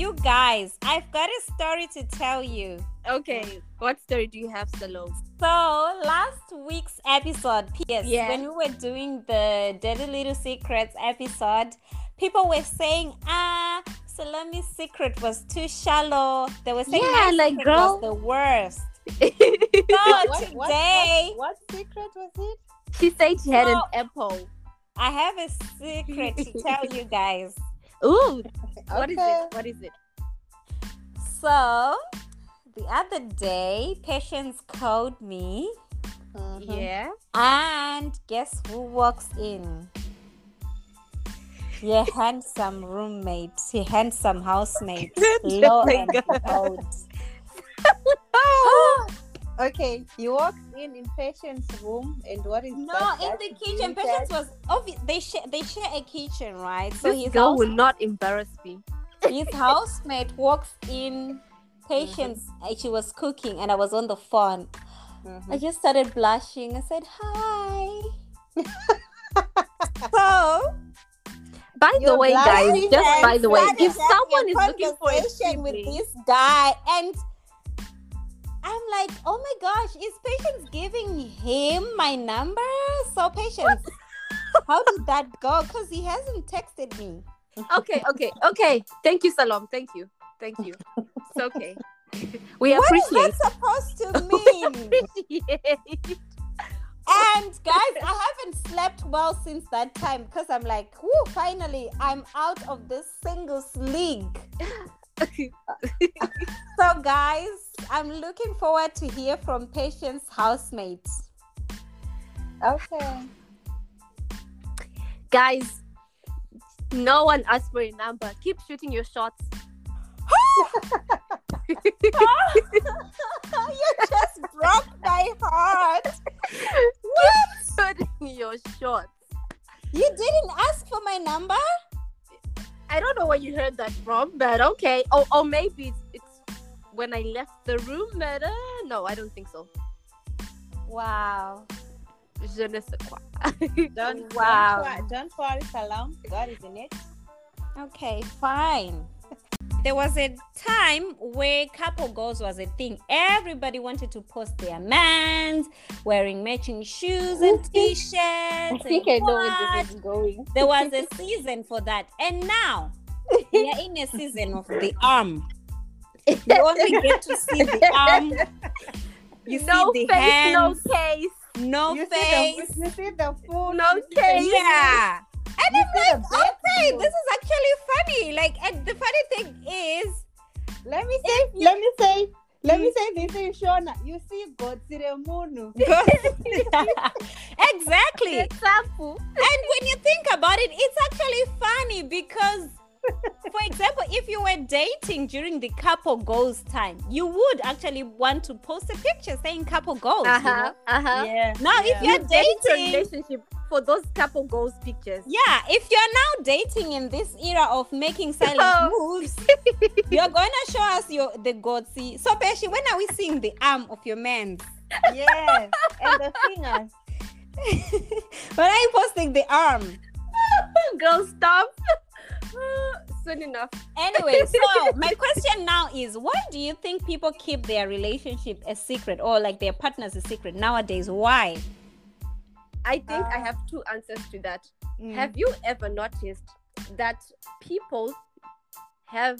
you guys, I've got a story to tell you. Okay, what story do you have, Salome? So last week's episode, PS, Yeah. when we were doing the Dirty Little Secrets episode, people were saying, ah, Salome's secret was too shallow. They were saying Yeah, like, secret girl. was the worst. So What, today, what, what, what secret was it? she said she had an apple. I have a secret to tell you guys. Ooh, what is Okay. it? What is it? So the other day, Patience called me, Mhm. Yeah. and guess who walks in? Your handsome roommate, your handsome housemate, low and proud. Okay, you walked in in Patience's room, and what is No, that? in That the kitchen, inside? Patience was obvious. They share they share a kitchen, right? So this his girl house, will not embarrass me. his housemate walks in. Patience, and she was cooking, and I was on the phone. Mhm. I just started blushing. I said, Hi. so, By the You're way, guys, just by the way, if someone is having a looking for a conversation with this guy, and I'm like, Oh my gosh, is Patience giving him my number? So, Patience, how did that go? Because he hasn't texted me. okay, okay, okay. Thank you, Salom. Thank you, thank you. It's okay. We appreciate. What is that supposed to we mean? appreciate. And guys, I haven't slept well since that time because I'm like, whoo, finally, I'm out of this singles league. So, guys, I'm looking forward to hear from Patience housemates. Okay. guys, no one asked for a number. Keep shooting your shots. you just broke my heart. Keep shooting your shots. You didn't ask for my number? I don't know where you heard that from, but okay. Or, or maybe it's, it's when I left the room, but uh, no, I don't think so. Wow. Je ne sais quoi. Don't, Wow. don't, don't worry, Salam. God is in it. Okay, fine. There was a time where couple goals was a thing. Everybody wanted to post their mans wearing matching shoes and t-shirts. I think I know where this is going. There was a season for that, and now we are in a season of the arm. You only get to see the arm. You no see the face, hands, no case. no you face. See the, you see the full. No case. Yeah. And You I'm like, back okay, this is actually funny. Like, and the funny thing is, Let me say, let me say, let me say this in Shona. You see Godzilla Munu. exactly. Example. And when you think about it, it's actually funny because, for example, if you were dating during the couple goals time, you would actually want to post a picture saying couple goals. Uh huh. know? Uh huh. Yeah. Now, if you're You get into a dating, relationship for those couple goals pictures. yeah, if you're now dating in this era of making silent Oh. moves, you're gonna show us your the godsy. So, Beshi, when are we seeing the arm of your man? Yes. and the fingers. when are you posting the arm? Girl, stop. Soon enough. Anyway, so my question now is why do you think people keep their relationship a secret or like their partners a secret nowadays? Why? I think I Uh, have two answers to that. Mm. Have you ever noticed that people have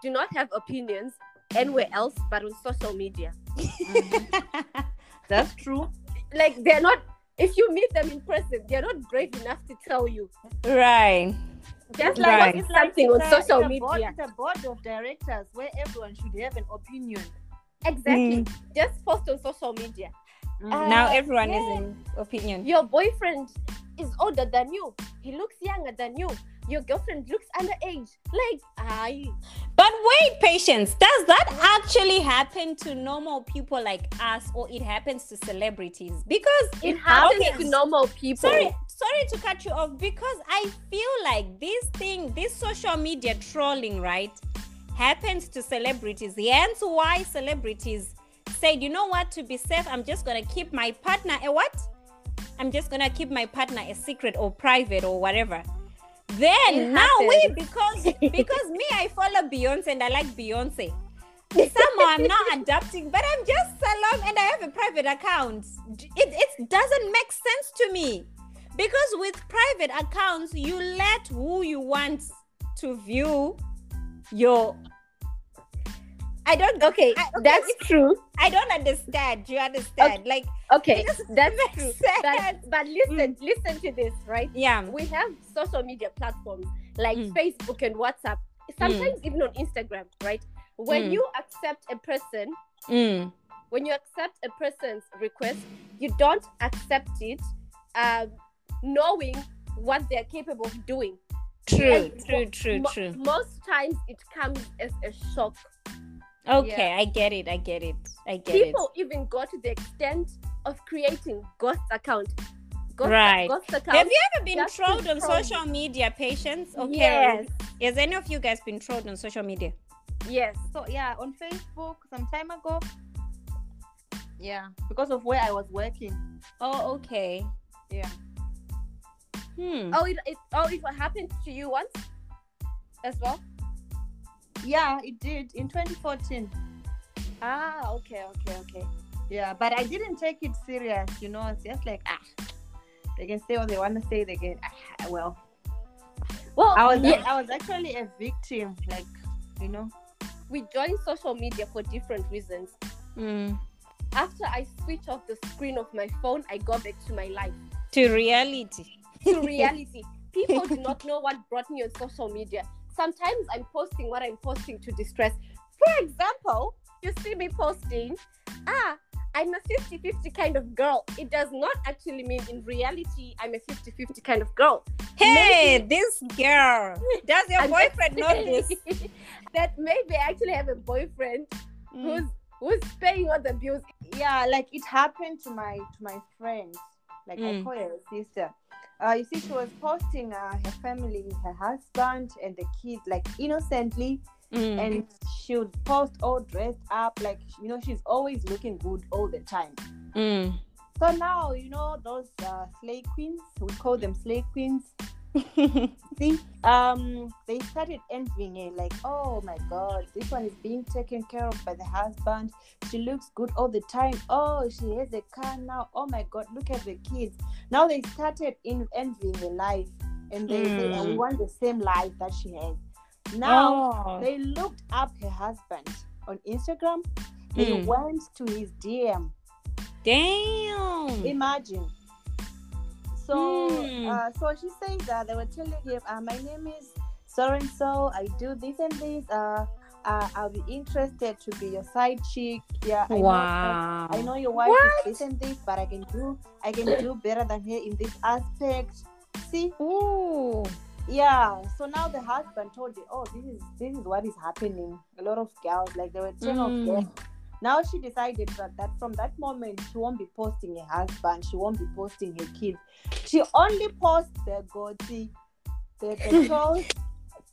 do not have opinions anywhere else but on social media? That's true. Like they're not. If you meet them in person, they're not brave enough to tell you. right. Just like Right. it's something on It's a- social it's a board- media. it's a board of directors where everyone should have an opinion. Exactly. Just post on social media. Uh, now everyone yeah. is in opinion. Your boyfriend is older than you. He looks younger than you. Your girlfriend looks underage. Like, I But wait, patience. Does that actually happen to normal people like us or it happens to celebrities? Because it happens Okay. to normal people. sorry sorry to cut you off because i feel like this thing this social media trolling right happens to celebrities hence why celebrities said you know what to be safe i'm just gonna keep my partner a what i'm just gonna keep my partner a secret or private or whatever Then now we because because me I follow Beyonce and I like Beyonce. Somehow I'm not adapting, but I'm just Salam and I have a private account. It it doesn't make sense to me because with private accounts you let who you want to view your. I don't Okay, I- okay, that's true. I don't understand. Do you understand? Like Okay, that's true. But, but listen, listen to this, right? yeah. We have social media platforms like Mm. Facebook and WhatsApp, sometimes even on Instagram, right? When Mm. you accept a person, Mm. when you accept a person's request, you don't accept it um, knowing what they're capable of doing. True, And true, true, mo- true. Most times it comes as a shock. Okay, I get it. I get it. I get it. People even go to the extent of creating ghost account. Ghost, Right. Ghost account. Have you ever been just trolled on troll. social media, Patience? Okay. Yes. Has any of you guys been trolled on social media? Yes. So yeah, on Facebook some time ago. Yeah, because of where I was working. Oh, okay. Yeah. Hmm. Oh, it, it oh it happened to you once as well. Yeah, it did in 2014. Ah, okay, okay, okay. Yeah, but I didn't take it serious. You know, it's just like ah, they can say what they want to say. They can ah, well. Well, I was yeah, I was actually a victim. Like you know. we join social media for different reasons. Hmm. After I switch off the screen of my phone, I go back to my life, To reality. to reality. People do not know what brought me on social media. Sometimes I'm posting what I'm posting to distress. For example, you see me posting, ah, I'm a 50 50 kind of girl. It does not actually mean in reality I'm a 50 50 kind of girl. Hey, this girl. Does your boyfriend know this? that maybe I actually have a boyfriend Hmm. who's who's paying all the bills. Yeah, like it happened to my to my friend. Like I Mm. call her a sister. Uh, you see, she was posting uh, her family, her husband, and the kids, like innocently, Hmm. and she would post all dressed up, like you know, she's always looking good all the time. Hmm. So now, you know, those uh, slay queens, we call them slay queens. See, um, they started envying her, like, oh my god, this one is being taken care of by the husband. She looks good all the time. Oh, she has a car now. Oh my god, look at the kids. Now they started in envying her life, and they say, "Oh, we Mm. want the same life that she has. Now oh. they looked up her husband on Instagram. They Mm. went to his DM. Damn. Imagine. So, Hmm. uh, so she says that they were telling him, uh, "My name is so and so. I do this and this. Uh, uh, I'll be interested to be your side chick. Yeah, I know, Wow. I know your wife What? is this and this, but I can do, I can do better than her in this aspect. See, Ooh. yeah. So now the husband told her, "Oh, this is this is what is happening. A lot of girls, like there were ten Mm. of them." Now she decided that, that from that moment she won't be posting her husband, she won't be posting her kids. She only posts the goatee, the, the trolls.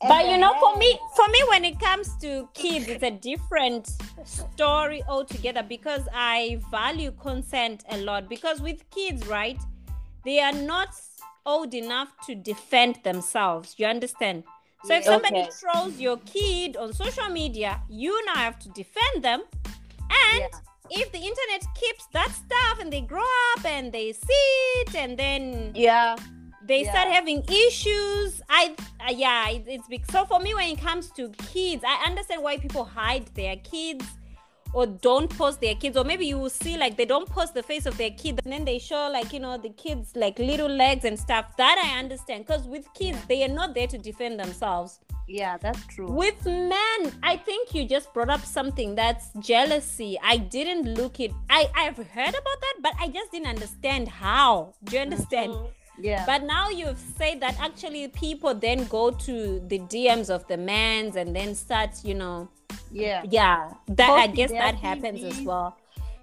But you know, for me, for me, when it comes to kids, it's a different story altogether because I value consent a lot. Because with kids, right, they are not old enough to defend themselves. You understand? So if somebody Okay. trolls your kid on social media, you now have to defend them. And Yeah. if the internet keeps that stuff and they grow up and they see it and then Yeah. they start having issues i uh, yeah it, it's big so for me when it comes to kids i understand why people hide their kids or don't post their kids or maybe you will see like they don't post the face of their kid and then they show like you know the kids like little legs and stuff that i understand because with kids they are not there to defend themselves Yeah, that's true. with men i think you just brought up something that's jealousy i didn't look it i i've heard about that but i just didn't understand how do you understand Yeah. but now you've said that actually people then go to the DMs of the mans and then start, you know, yeah. yeah, that I guess that happens as well.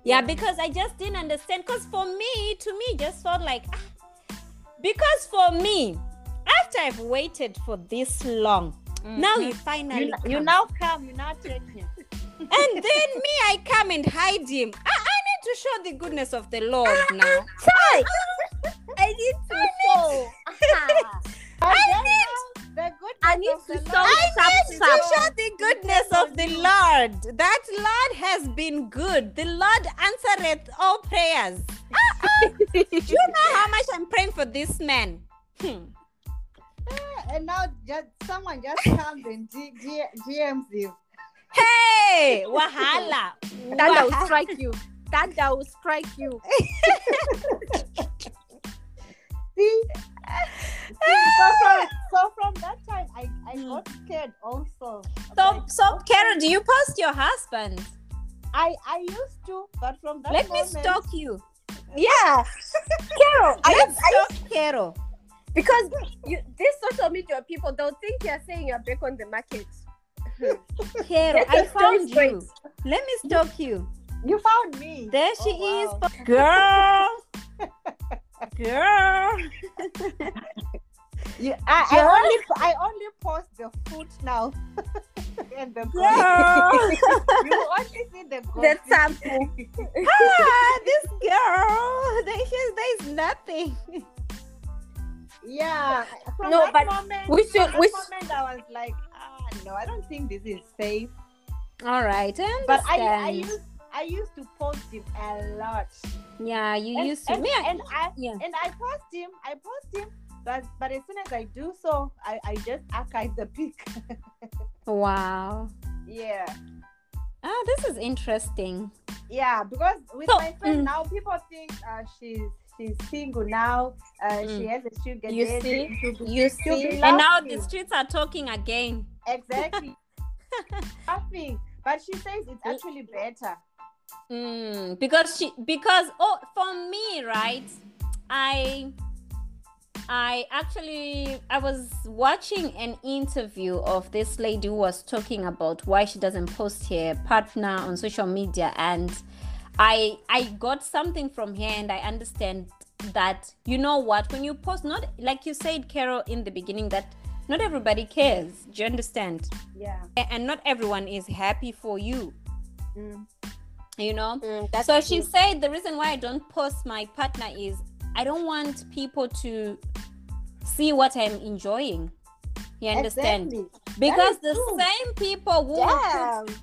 Yeah, because I just didn't understand. Because for me, to me, just felt like, ah, because for me, after I've waited for this long, Mm. Now mm. you finally you, you now come, you now take him. and then me, I come and hide him. I, I need to show the goodness of the Lord ah, now. Ah, ah. I need to show. I need the goodness of the Lord. I need to show the goodness of the Lord. That Lord has been good. The Lord answereth all prayers. Do you know how much I'm praying for this man? Hmm. And now just someone just comes and G- G- GMs you. Hey, Wahala. Thunder will strike you. Thunder will strike you. See? See, so, from, so from that time, I, I Mm. got scared also. So, like, so okay. Carol, do you post your husband? I, I used to, but from that Let me stalk you. Yeah. Carol, I, Let's I, stalk Carol. Because you, these social media people don't think you're saying you're back on the market. Carol, I found straight. you. Let me stalk you. You found me. There she Oh, wow. is. Girl. Girl. You, I, I only I only post the foot now. and the Girl. goat. you only see the goat. The sample. ah, this girl. There, there is nothing. Yeah. From No, that but moment, we should- we sh- moment I was like, ah, no, I don't think this is safe. All right. I But I, I used I used to post him a lot. yeah, you And, used to. and, Me, and I yeah. and I post him. I post him. But but as soon as I do so, I, I just archive the pic. Wow. yeah. Ah, this is interesting. Yeah, because with So, my friend mm. now, people think uh, she's she's single now. Uh, She Mm. has a sugar You daddy. see? She'll be- You she'll see? And now the streets are talking again. exactly laughing, but she says it's actually better. Mm, because she because oh for me right i i actually i was watching an interview of this lady who was talking about why she doesn't post her partner on social media and i i got something from here and i understand that you know what when you post not like you said carol in the beginning that not everybody cares do you understand Yeah. And not everyone is happy for you Mm. you know Mm, so she true. said the reason why I don't post my partner is I don't want people to see what I'm enjoying. You understand? Exactly. Because the true. same people will Damn. put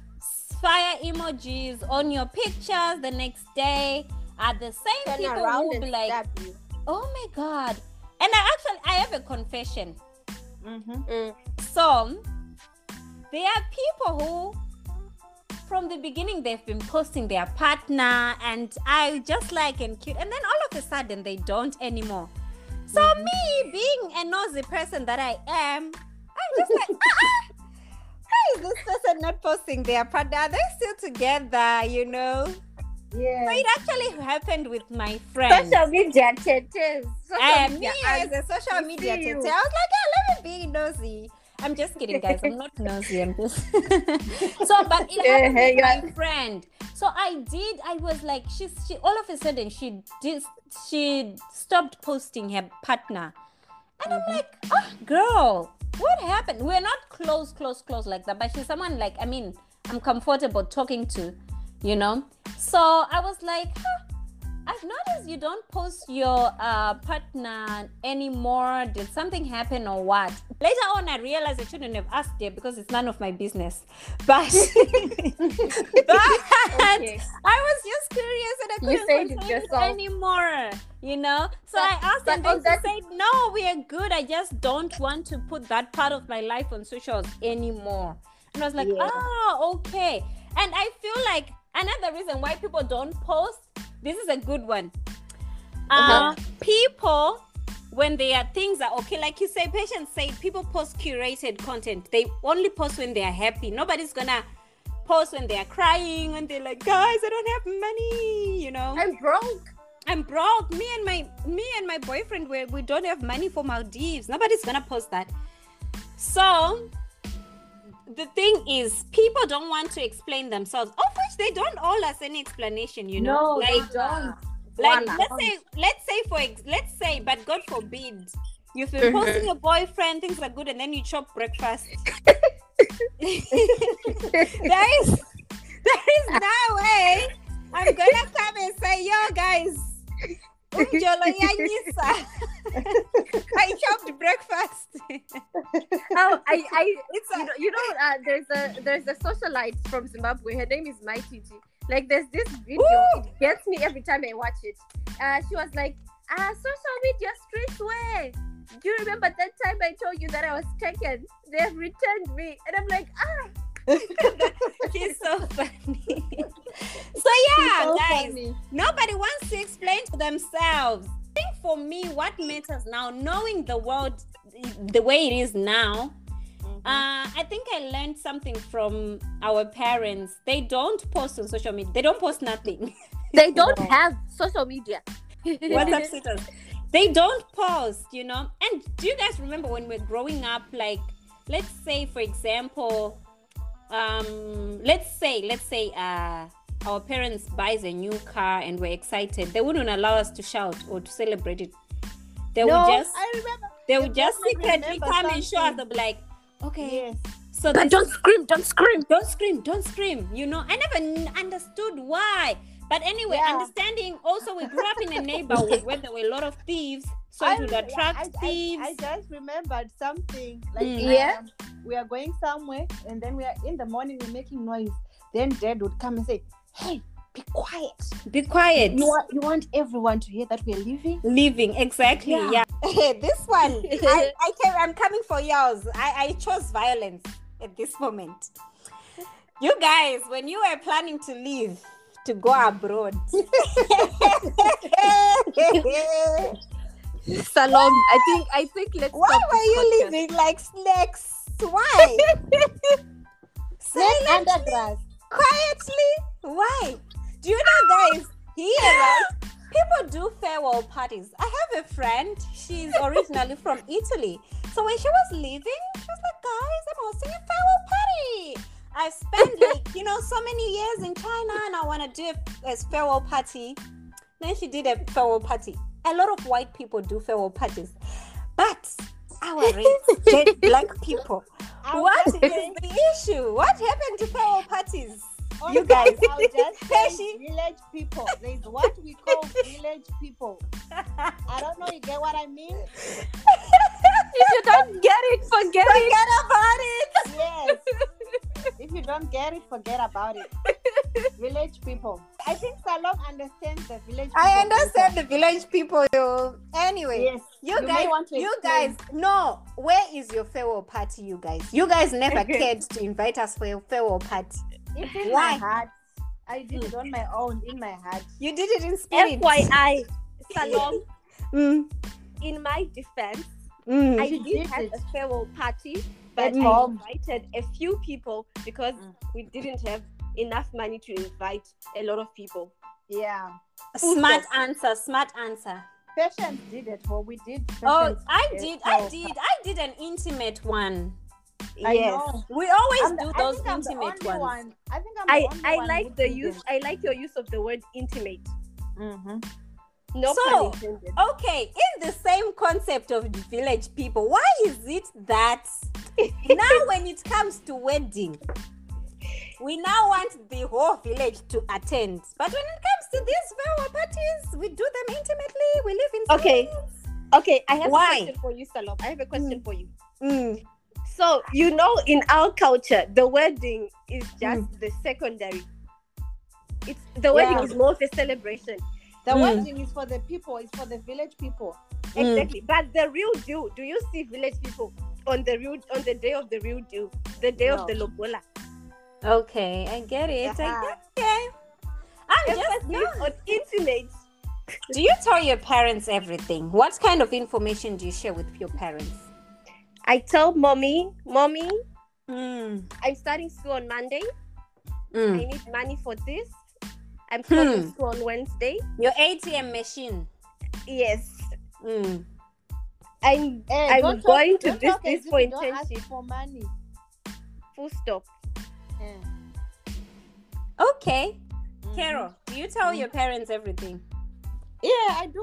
fire emojis on your pictures the next day are the same Turn people who will be like, oh my god. And I actually I have a confession. Mhm. Mm. So there are people who from the beginning they've been posting their partner and I just like and cute and then all of a sudden they don't anymore. So me being a nosy person that I am, I'm just like, ah, ah, why is this person not posting their partner? Are they still together, you know? Yeah. So it actually happened with my friend. Social media tetes. Uh, me as a social media tete, I was like, yeah, let me be nosy. I'm just kidding, guys. I'm not nosy. I'm just so. But it Yeah, happened with my friend. So I did. I was like, she's she. All of a sudden, she did. She stopped posting her partner, and I'm like, oh, girl, what happened? We're not close, close, close like that. But she's someone like, I mean, I'm comfortable talking to, you know. So I was like, huh, I've noticed you don't post your uh, partner anymore. Did something happen or what? Later on, I realized I shouldn't have asked it because it's none of my business. But, but Okay. I was just curious and I couldn't said it it anymore. You know, so But- I asked and then she said, "No, we are good. I just don't want to put that part of my life on socials anymore." And I was like, Yeah. "Oh, okay." And I feel like another reason why people don't post. This is a good one. Uh-huh. Uh, people when their things are okay, like you say, Patience say people post curated content. They only post when they are happy. Nobody's gonna post when they are crying, when they're like, guys, I don't have money, you know. I'm broke. I'm broke. Me and my me and my boyfriend we we don't have money for Maldives. Nobody's gonna post that. So the thing is, people don't want to explain themselves, which they don't owe us any explanation. You know, No, like they don't. like Voila. let's say let's say for ex- let's say, but God forbid. You've been Mhm. posting your boyfriend, things are good, and then you chop breakfast. there is there is no way I'm gonna come and say, yo guys, yanyisa. I chopped breakfast. oh, I, I, It's you know, you know uh, there's a there's a socialite from Zimbabwe. Her name is Mai Titi. Like there's this video. Ooh. It gets me every time I watch it. Uh, she was like, "Ah, social media streets way. Do you remember that time I told you that I was taken? They have returned me." And I'm like, "Ah, She's so funny. so yeah, So guys, funny. nobody wants to explain to themselves. I think for me, what matters now, knowing the world the way it is now, Mhm. uh, I think I learned something from our parents. They don't post on social media. They don't post nothing. they don't No. have social media." WhatsApp status. They don't post, you know. And do you guys remember when we we're growing up? Like, let's say, for example, um, let's say, let's say, uh, our parents buys a new car and we're excited. They wouldn't allow us to shout or to celebrate it. They no, would just, I remember. they I would just secretly remember come and show us. They'll be like, okay, Yes. so But don't scream! Don't scream! don't scream don't scream you know i never n- understood why but anyway Yeah. understanding also we grew up in a neighborhood where there were a lot of thieves so it would I- attract I, thieves I, I just remembered something. Like Mm. Yeah. um, we are going somewhere, and then we are in the morning. We're making noise. Then Dad would come and say, "Hey, be quiet. be quiet You want you want everyone to hear that we're leaving." Leaving, exactly yeah, Yeah. this one I, I came, i'm coming for yours I, I chose violence at this moment you guys when you were planning to leave to go abroad Salom, I think I think let's. why were you podcast. leaving like snakes why Snake under grass. quietly. Why? Do you know, guys? Here, right? People do farewell parties. I have a friend. She's originally from Italy. So when she was leaving, she was like, "Guys, I'm hosting a farewell party. I spent like you know so many years in China, and I want to do a, a farewell party." Then she did a farewell party. A lot of white people do farewell parties, but our race, black people. What is the issue? What happened to farewell parties? honestly, You guys. I'll just say village people. There's what we call village people. I don't know. You get what I mean? If you don't get it, forget it. Forget about it. Yes. if you don't get it, forget about it. Village people. I think Salom understands the village. I people understand the village people. Though. Anyway, Yes. you, may guys, want to you explain. guys, no. Where is your farewell party? You guys, you guys never cared to invite us for your farewell party. It's in Why? my heart. I did it on my own, in my heart. You did it in spirit. FYI, Salom. Mm, In my defense, mm. I did did have it. a farewell party, but At I invited a few people because Mm. we didn't have enough money to invite a lot of people. Yeah. smart answer. Smart answer. Patience did it. Well, we did. Oh, I did did. I farewell did. I did an intimate one. I yes. know. We always I'm do I those think I'm the intimate ones. one. I think I'm the I, only I like who the use it. I like your use of the word intimate. Mhm. No So-. Okay, in the same concept of the village people, why is it that now when it comes to wedding, we now want the whole village to attend, but when it comes to these farewell parties, we do them intimately. We live in Okay. silence. Okay, I have Why? a question for you, Salom. I have a question for you. Mm, So you know, in our culture, the wedding is just the secondary. It's the wedding Yeah. is more of a celebration. The Mm. wedding is for the people. It's for the village people. Mm. Exactly. But the real deal, do you see village people on the real on the day of the real deal, the day No. of the lobola? Okay, I get it. I Uh-huh. get okay. I'm just Emphasis no. on intimate. Do you tell your parents everything? What kind of information do you share with your parents? I tell mommy, mommy, Mm, I'm starting school on Monday. I mm. need money for this. I'm Hmm. closing school on Wednesday. Your ATM machine. Yes. Mm. I'm Hey, I'm don't talk- going to don't do talk as this if for you internship. for money. Full stop. Eh. Okay. Mhm. Carol, do you tell your parents everything? Yeah, I do.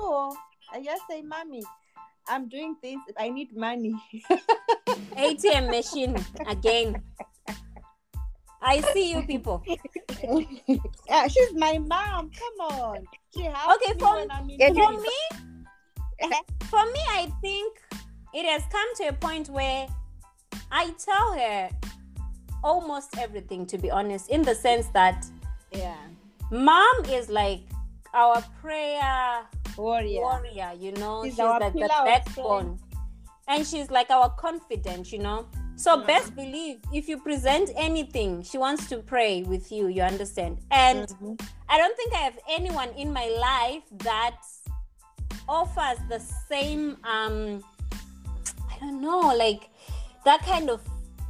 I just say, mommy, I'm doing this. I need money. ATM machine again. I see you people. yeah, she's my mom. Come on. She Okay, me from- when I'm in Yeah, For me, uh-huh. for me, I think it has come to a point where I tell her almost everything, to be honest, in the sense that Yeah. mom is like our prayer Warrior. warrior, you know. She's She's, like the backbone. And she's like our confidant, you know. So best believe if you present anything, she wants to pray with you, you understand? And Mhm. I don't think I have anyone in my life that offers the same um I don't know, like that kind of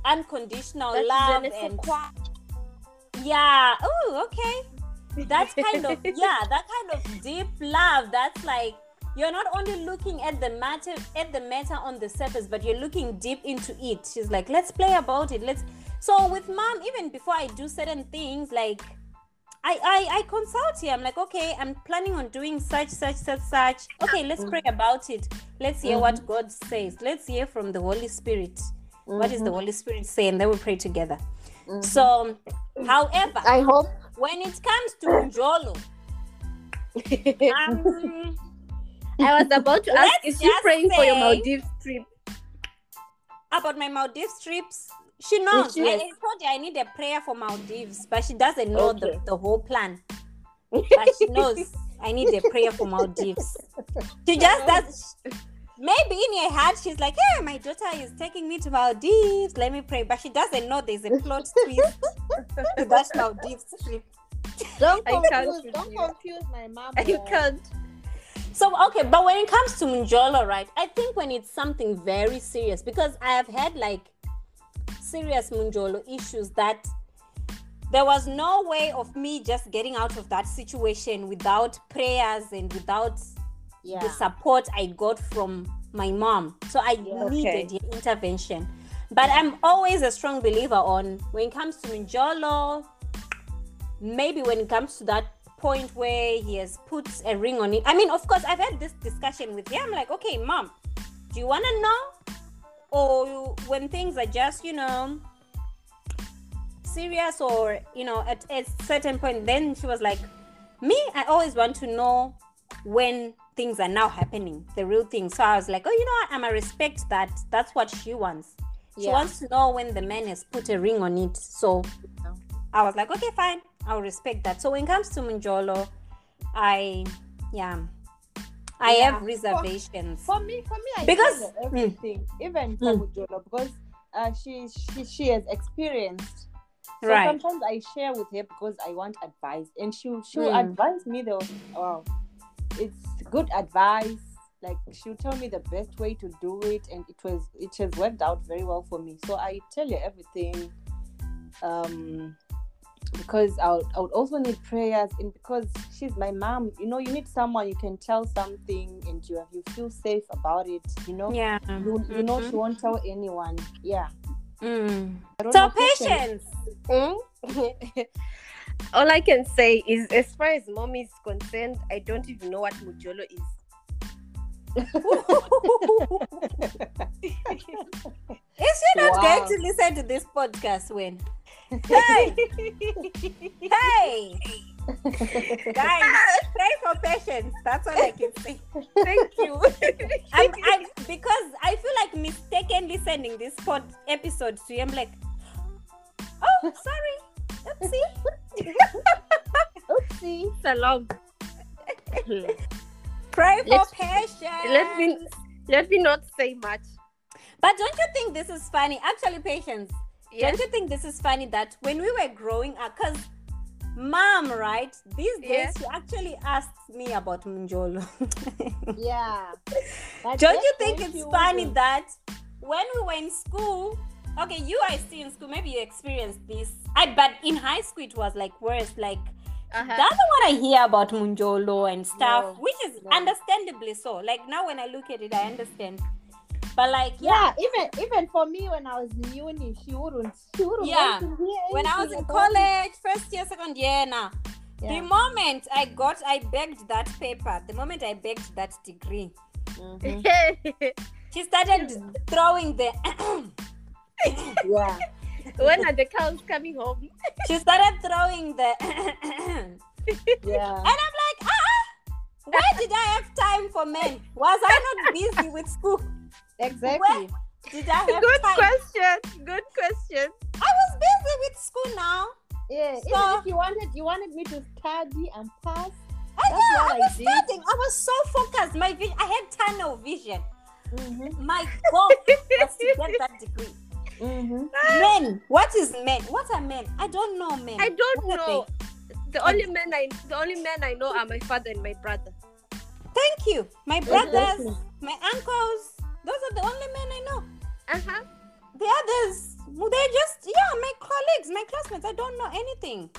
unconditional That's love je ne sais and yeah. Oh, okay. That's kind of yeah, that kind of deep love. That's like you're not only looking at the matter at the matter on the surface, but you're looking deep into it. She's like, let's play about it. Let's so with mom, even before I do certain things, like I, I I consult here. I'm like, okay, I'm planning on doing such, such, such, such. Okay, let's pray about it. Let's hear what mm-hmm. God says. Let's hear from the Holy Spirit. What is the mm-hmm. Holy Spirit saying? Then we pray together. Mm-hmm. So, however, I hope. when it comes to Njolo, um, I was about to ask, is she praying for your Maldives trip? about my Maldives trips, she knows. She I, I told her I need a prayer for Maldives, but she doesn't know the, Okay. the whole plan. But she knows I need a prayer for Maldives. She just does. Maybe in her heart, she's like, "Hey, my daughter is taking me to Maldives. Let me pray." But she doesn't know there's a plot twist to that Maldives trip. Don't confuse, don't confuse my mom. You uh, can't. So okay, but when it comes to Munjolo, right? I think when it's something very serious, because I have had like serious Munjolo issues that there was no way of me just getting out of that situation without prayers and without Yeah. the support I got from my mom. So I Yeah. needed the intervention. But I'm always a strong believer on when it comes to Minjolo, maybe when it comes to that point where he has put a ring on it. I mean, of course, I've had this discussion with him. I'm like, okay, mom, do you want to know? Or you- when things are just, you know, serious or, you know, at a certain point, then she was like, me, I always want to know when things are now happening, the real thing. So I was like, oh, you know what? I'm going to respect that. That's what she wants. She Yeah. wants to know when the man has put a ring on it. So I was like, okay, fine. I'll respect that. So when it comes to Munjolo, I, yeah, I Yeah. have reservations. For me, for me, I Because- everything, even Mm. Because uh, she, she she has experienced. So Right. sometimes I share with her because I want advice, and she she'll Mm. advise me though. Wow, it's good advice. Like she'll tell me the best way to do it, and it was it has worked out very well for me. So I tell you everything. Um, because I would, I would also need prayers and because she's my mom you know you need someone you can tell something and you you feel safe about it you know Yeah. you, you know she Mhm. won't tell anyone yeah Mm. So patience. patience. Mm? All I can say is, as far as mom is concerned, I don't even know what Mujolo is. Is she not Wow. going to listen to this podcast when? Hey, hey, guys, pray for patience. That's all I can say. Thank you. I'm, I'm because I feel like mistakenly sending this pod episode to you. I'm like, oh, sorry, oopsie. Oopsie. Salam. Pray for Let's- patience. Let me let me not say much. But don't you think this is funny? Actually, patience. Yes. Don't you think this is funny that when we were growing up, because mom, right? These days Yeah. she actually asks me about Munjolo. yeah But Don't you think it's funny was- that when we were in school, okay, you are still in school, maybe you experienced this. I but in high school it was like worse. Like Uh-huh. doesn't want to hear about Munjolo and stuff, No, which is no. understandably so. Like now when I look at it, I understand. But like yeah yeah, even even for me when i was in uni she wouldn't she wouldn't Yeah. want to hear when I was in about college, first year, second year now. it. The moment I got, I begged that paper. The moment I begged that degree, Mhm. she started throwing the. yeah when are the cows coming home? she started throwing the. yeah. and yeah I'm like, ah, ah, where did I have time for men? Was I not busy with school? exactly did I have Good time? question. Good question. I was busy with school now. Yeah, So- even if you wanted you wanted me to study and pass. I, That's yeah, I I was did. studying. I was so focused. My vision, I had tunnel vision. Mm-hmm. My goal was to get that degree. Mm-hmm. Men, what is men? What are men? I don't know men. I don't What know. The only men I the only men I know are my father and my brother. Thank you. My brothers, my uncles. Those are the only men I know. Uh-huh. The others, they're just yeah, my colleagues, my classmates. I don't know anything.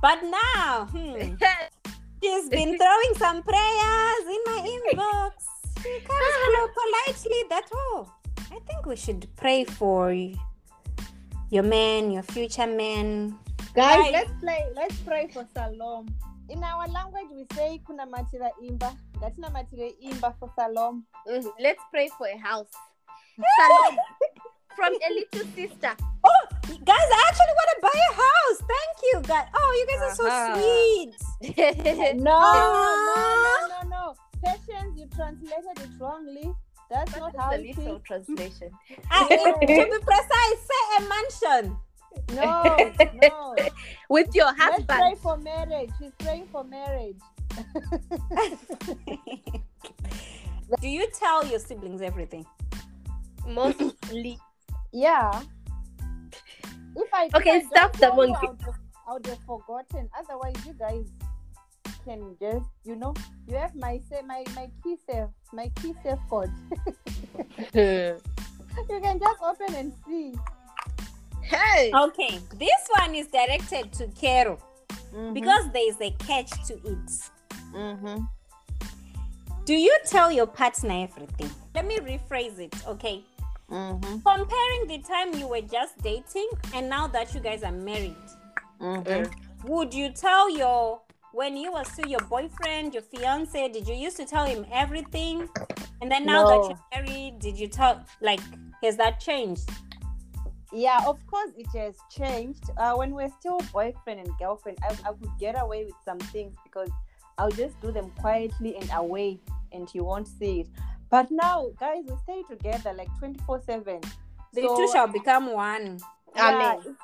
But now, hmm, she's been throwing some prayers in my inbox. She comes politely. That oh, I think we should pray for your man, your future man. Guys, Right. let's play. Let's pray for Salom. In our language, we say kuna matira imba. That's Gatina matira imba for Salom. Mhm. Let's pray for a house. Salom, from a little sister. Oh, guys, I actually want to buy a house. Thank you, guys. Oh, you guys are so Uh-huh. sweet. No, Ah. no, no, no, no. Patience, you translated it wrongly. That's not how the it little is. translation. Ah, I, to be precise, say a mansion. No, no. With your Let's pray for marriage. She's praying for marriage. Do you tell your siblings everything? Mostly. Yeah. If I if Okay, I stop the tell monkey. I would, have, I would have forgotten. Otherwise, you guys can just, you know, you have my say my my key safe, my key safe code. you can just open and see. Hey. Okay, this one is directed to Kero Mm-hmm. because there is a catch to it. Mhm. Do you tell your partner everything? Let me rephrase it, okay? Mhm. Comparing the time you were just dating and now that you guys are married, Mhm. would you tell your when you were still your boyfriend, your fiance, did you used to tell him everything? And then now that you're married, did you tell like has that changed? Yeah, of course it has changed. Uh, when we're still boyfriend and girlfriend, I, I could get away with some things because I'll just do them quietly and away, and you won't see it. But now, guys, we stay together like twenty four seven. The two shall become one. Amen.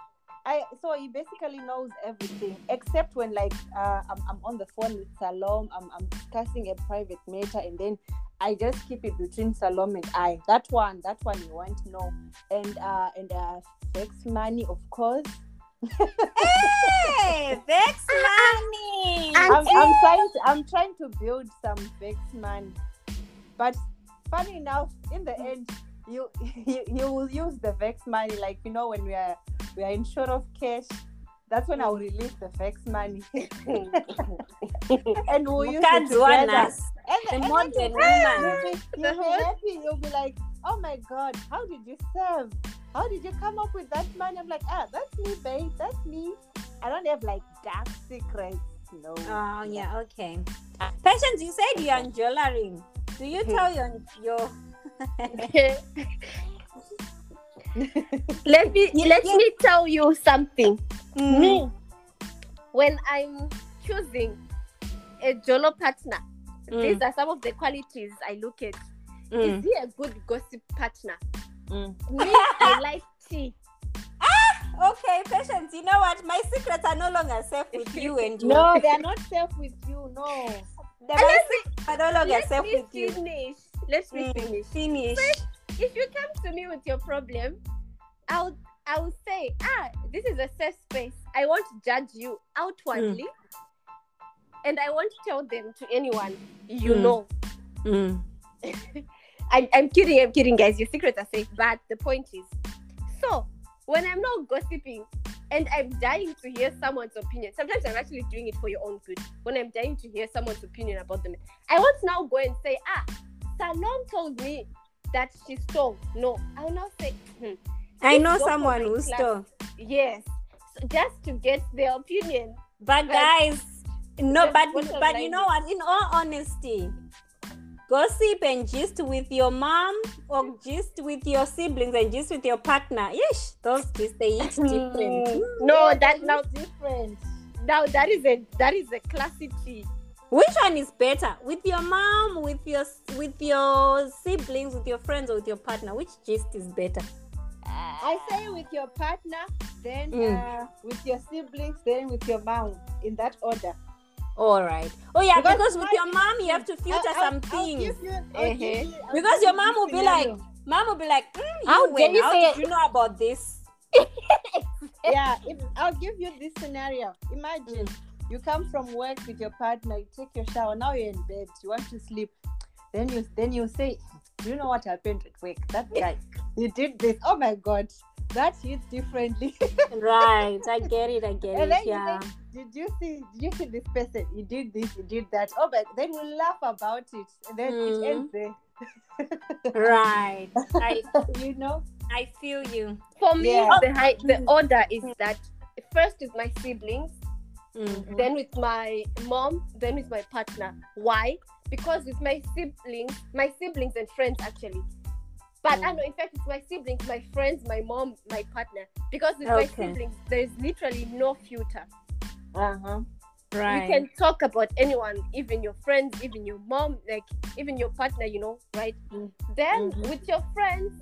I so he basically knows everything except when like uh, I'm, I'm on the phone with Salom, I'm, I'm discussing a private matter, and then I just keep it between Salom and I. That one, that one you won't know, and uh and uh, sex money, of course. Hey, Vex money. I'm, I'm trying to I'm trying to build some vex money, but funny enough, in the end, you you, you will use the vex money like you know when we are we are in short of cash. That's when I will release the vex money, and we'll use it together. And, The modern you'll, woman. you'll be, you'll be happy. You'll be like, "Oh my God, how did you serve? How did you come up with that money?" I'm like, "Ah, that's me, babe. That's me. I don't have like dark secrets. No." Oh yeah, okay. Patience, you said you're on jewelry. Do you tell your your let me let me tell you something. Mm. Me, when I'm choosing a Jolo partner, these are some of the qualities I look at. Mm. Is he a good gossip partner? Mm. Me, I like tea. Ah, okay, patience. You know what? My secrets are no longer safe with you and you. No, they are not safe with you. No. The my secrets are no longer safe with you. finish. Let me Mm, finish. Finish. If you come to me with your problem, I'll I will say, ah, this is a safe space. I won't judge you outwardly, and I won't tell them to anyone. You Mm. know, Mm. I, I'm kidding. I'm kidding, guys. Your secrets are safe. But the point is, so when I'm not gossiping and I'm dying to hear someone's opinion, sometimes I'm actually doing it for your own good. When I'm dying to hear someone's opinion about them, I won't now go and say, ah, Salon told me that she stole. No, I'll now say, hmm, I know someone who class. stole. yes, so just to get their opinion. But But- guys, no, but but you know what? In all honesty, gossip and gist with your mom or hmm. gist with your siblings and gist with your partner. Yes, those gist they eat different. No, Yeah, that hmm. now different. now that is a that is a classic tea. Which one is better? With your mom, with your with your siblings, with your friends, or with your partner? Which gist is better? I say with your partner, then Mm. uh, with your siblings, then with your mom, in that order. All right. Oh yeah, Because because, with your mom you have to filter I'll- some I'll- I'll things. you- Uh-huh. you- Because your mom will be like, mom will be like, mm, you How win. you How say did you know about this? yeah, if, I'll give you this scenario. Imagine Mm. You come from work with your partner, you take your shower, now you're in bed, you want to sleep. Then you then you say, Do you know what happened at work? That guy, you did this. Oh my god, that hits differently. right. I get it. I get and it. then Yeah. you say, Did you see did you see this person? You did this, you did that. Oh but then we laugh about it. And then Mhm. it ends there. Right. I you know? I feel you. For me, Yeah. the high, the order is that first is my siblings, Mm. then with my mom, then with my partner. Why? Because with my siblings, my siblings and friends actually. But I Mm. know, in fact, it's my siblings, my friends, my mom, my partner. Because with Okay. my siblings, there's literally no filter. Uh-huh. Right. You can talk about anyone, even your friends, even your mom, like even your partner, you know, right? Mm. Then Mhm. with your friends,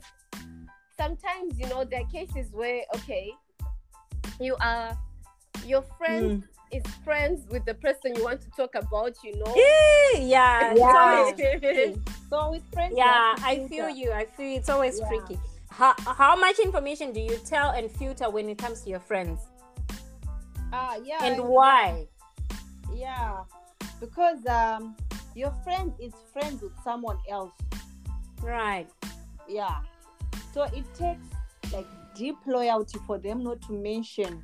sometimes you know there are cases where okay, you are your friend Mm. Is friends with the person you want to talk about, you know. Yeah. it's Yeah. always. So with friends, Yeah, I feel you. I feel it's always Yeah. tricky. How, how much information do you tell and filter when it comes to your friends? Ah, yeah. And I- why? Yeah, because um, your friend is friends with someone else. Right. Yeah, so it takes like deep loyalty for them not to mention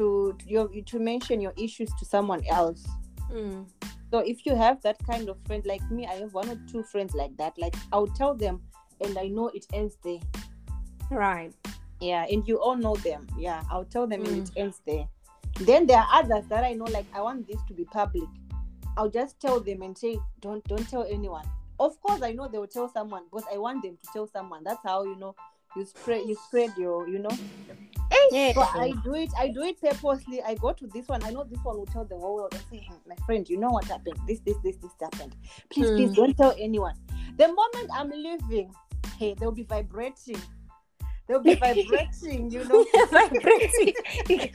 to, your to mention your issues to someone else. Mm. So if you have that kind of friend like me, I have one or two friends like that. Like I'll tell them, and I know it ends there. Right. Yeah, and you all know them. Yeah, I'll tell them and Mm. it ends there. Then there are others that I know, like I want this to be public. I'll just tell them and say, don't don't tell anyone. Of course, I know they will tell someone, but I want them to tell someone. That's how you know you spread you spread your you know. Yeah. So I do it. I do it purposely. I go to this one. I know this one will tell the whole world. I say, "Hmm, my friend, you know what happened? This this this this happened. Please Mm. please don't tell anyone. The moment I'm leaving, hey, they'll be vibrating. They'll be vibrating. You know. Vibrating.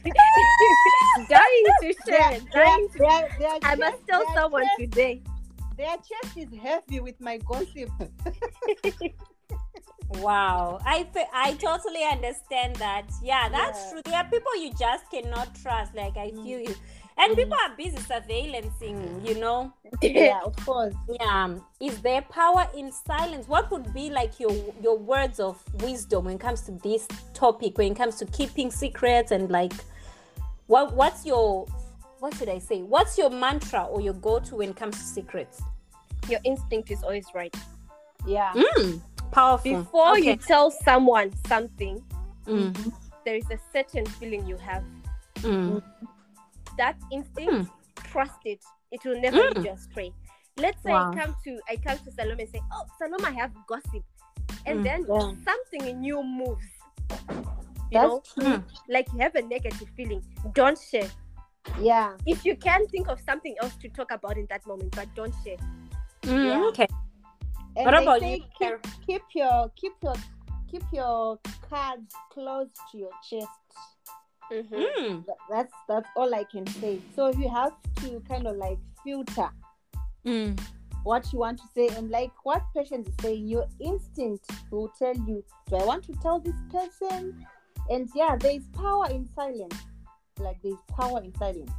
dying to share, their, dying to their, their I must tell someone chest- today. Their chest is heavy with my gossip. Wow, I I totally understand that. Yeah, that's Yeah. true. There are people you just cannot trust. Like I feel you, and Mm. people are busy surveillancing. You know. yeah, of course. Yeah. Is there power in silence? What would be like your your words of wisdom when it comes to this topic? When it comes to keeping secrets and like, what what's your what should I say? What's your mantra or your go to when it comes to secrets? Your instinct is always right. Yeah. Mm, powerful. Before you tell someone something, Mm, there is a certain feeling you have. mm, That instinct, Mm. trust it. It will never Mm. lead you astray. Let's say Wow. I come to I come to Salome and say, Oh, Salome, I have gossip. And Mm. then Yeah. something in you moves. You That's know, true. mm. like you have a negative feeling. Don't share. Yeah. If you can think of something else to talk about in that moment, but don't share. Mm, Yeah. Okay. And What they about say you, keep, keep your keep your keep your cards close to your chest. Mhm. Mm, That- That's that's all I can say. So you have to kind of like filter mm. what you want to say and like what Patience is saying. Your instinct will tell you, do I want to tell this person? And yeah, there is power in silence. Like there is power in silence.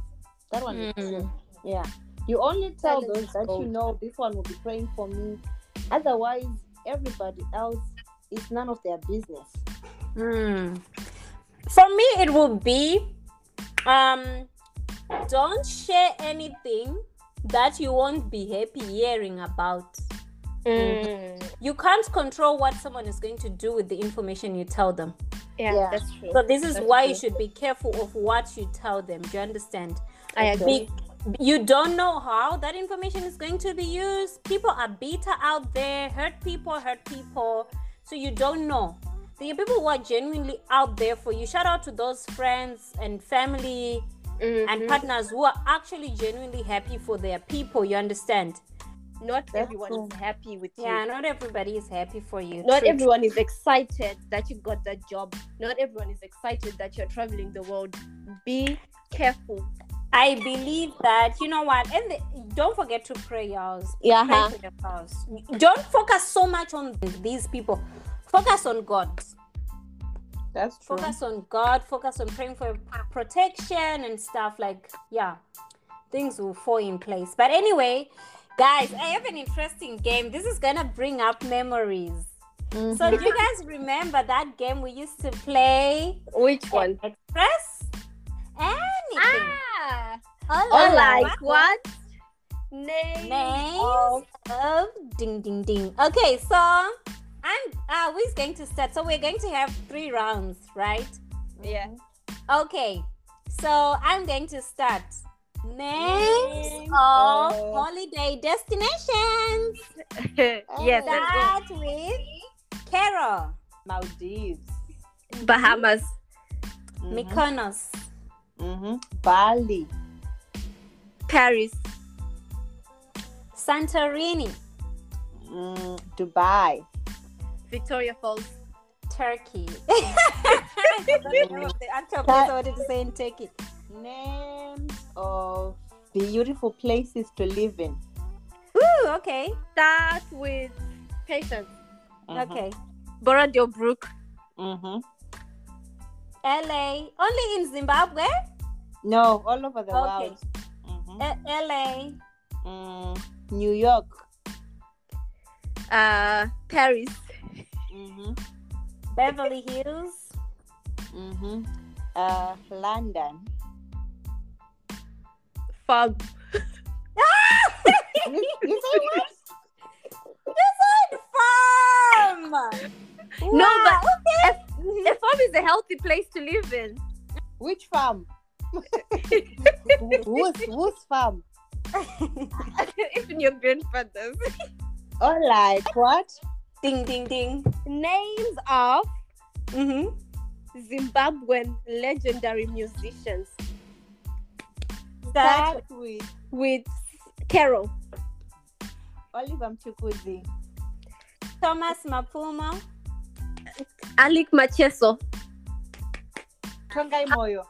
That one Mm. true. Yeah. You only tell Silence those that you know this one will be praying for me. Otherwise, everybody else is none of their business. Mm. For me, it would be um, don't share anything that you won't be happy hearing about. Mm. You can't control what someone is going to do with the information you tell them. Yeah, Yeah. that's true. So this is That's why true. you should be careful of what you tell them. Do you understand? I agree. Be- you don't know how that information is going to be used. People are bitter out there, hurt people, hurt people. So you don't know. The people who are genuinely out there for you. Shout out to those friends and family and Mhm. partners who are actually genuinely happy for their people. You understand? not That's everyone true. is happy with you. Yeah, not everybody is happy for you. Not True, everyone is excited that you got that job. Not everyone is excited that you're traveling the world. Be careful. I believe that you know what, and the, don't forget to pray, y'all. Yeah, Pray huh? for your. Don't focus so much on these people. Focus on God. That's true. Focus on God. Focus on praying for protection and stuff. Like, yeah, things will fall in place. But anyway, guys, I have an interesting game. This is gonna bring up memories. Mhm. So, do you guys remember that game we used to play? Which one? Express? Anything. Ah, or right. like what? Name. Names of- of ding ding ding. Okay, so I'm uh who's going to start? So we're going to have three rounds, right? Yeah. Okay, so I'm going to start. Names Names of of- holiday destinations. yes. Start with Carol, Maldives. Bahamas. Mhm. Mykonos, Mhm. Bali. Paris. Santorini, Mm, Dubai. Victoria Falls. Turkey. I the name of the actual place I wanted to say in Turkey. Names of beautiful places to live in. Ooh, okay, Start with Patience. Mhm. okay. Borrowdale Brooke. Mhm. LA, only in Zimbabwe. No, all over the Okay. world. Mhm. Uh, LA, Mm, New York. Uh, Paris. Mhm. Beverly Hills, Mhm. Uh, London. Fog. You, you say what? You said farm. No, but okay. a farm is a healthy place to live in. Which farm? whose, whose farm? Even your grandfathers. like What? ding ding ding. Names of Mm-hmm. Zimbabwean legendary musicians Start with with Carol, Oliver Mtukudzi. Thomas Mapfumo, Alick Macheso, Tongai Moyo.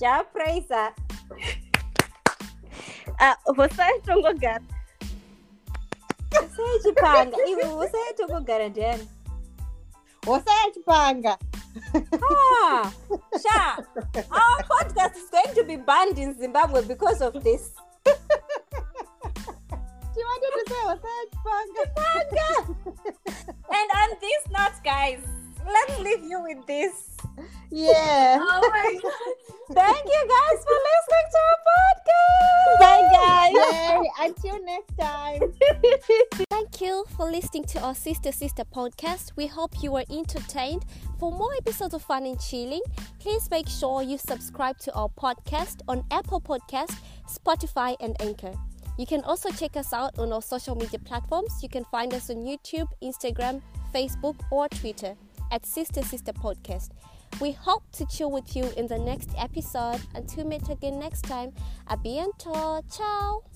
Jah Prayzah, uh, Hosea Tongogat, Usai Chipanga, Iwe Usai Tokogara Jen. Wasaya Chipanga. Ah, Sha, our podcast is going to be banned in Zimbabwe because of this. She wanted to say And on this note, guys, let's leave you with this. Yeah. Oh my god. Thank you guys for listening to our podcast. Bye guys. Yay. Until next time. Thank you for listening to our Sister Sister podcast. We hope you were entertained. For more episodes of Fun and Chilling, please make sure you subscribe to our podcast on Apple Podcast, Spotify, and Anchor. You can also check us out on our social media platforms. You can find us on YouTube, Instagram, Facebook, or Twitter at Sister Sister Podcast. We hope to chill with you in the next episode. Until meet again next time, a bientôt. Ciao.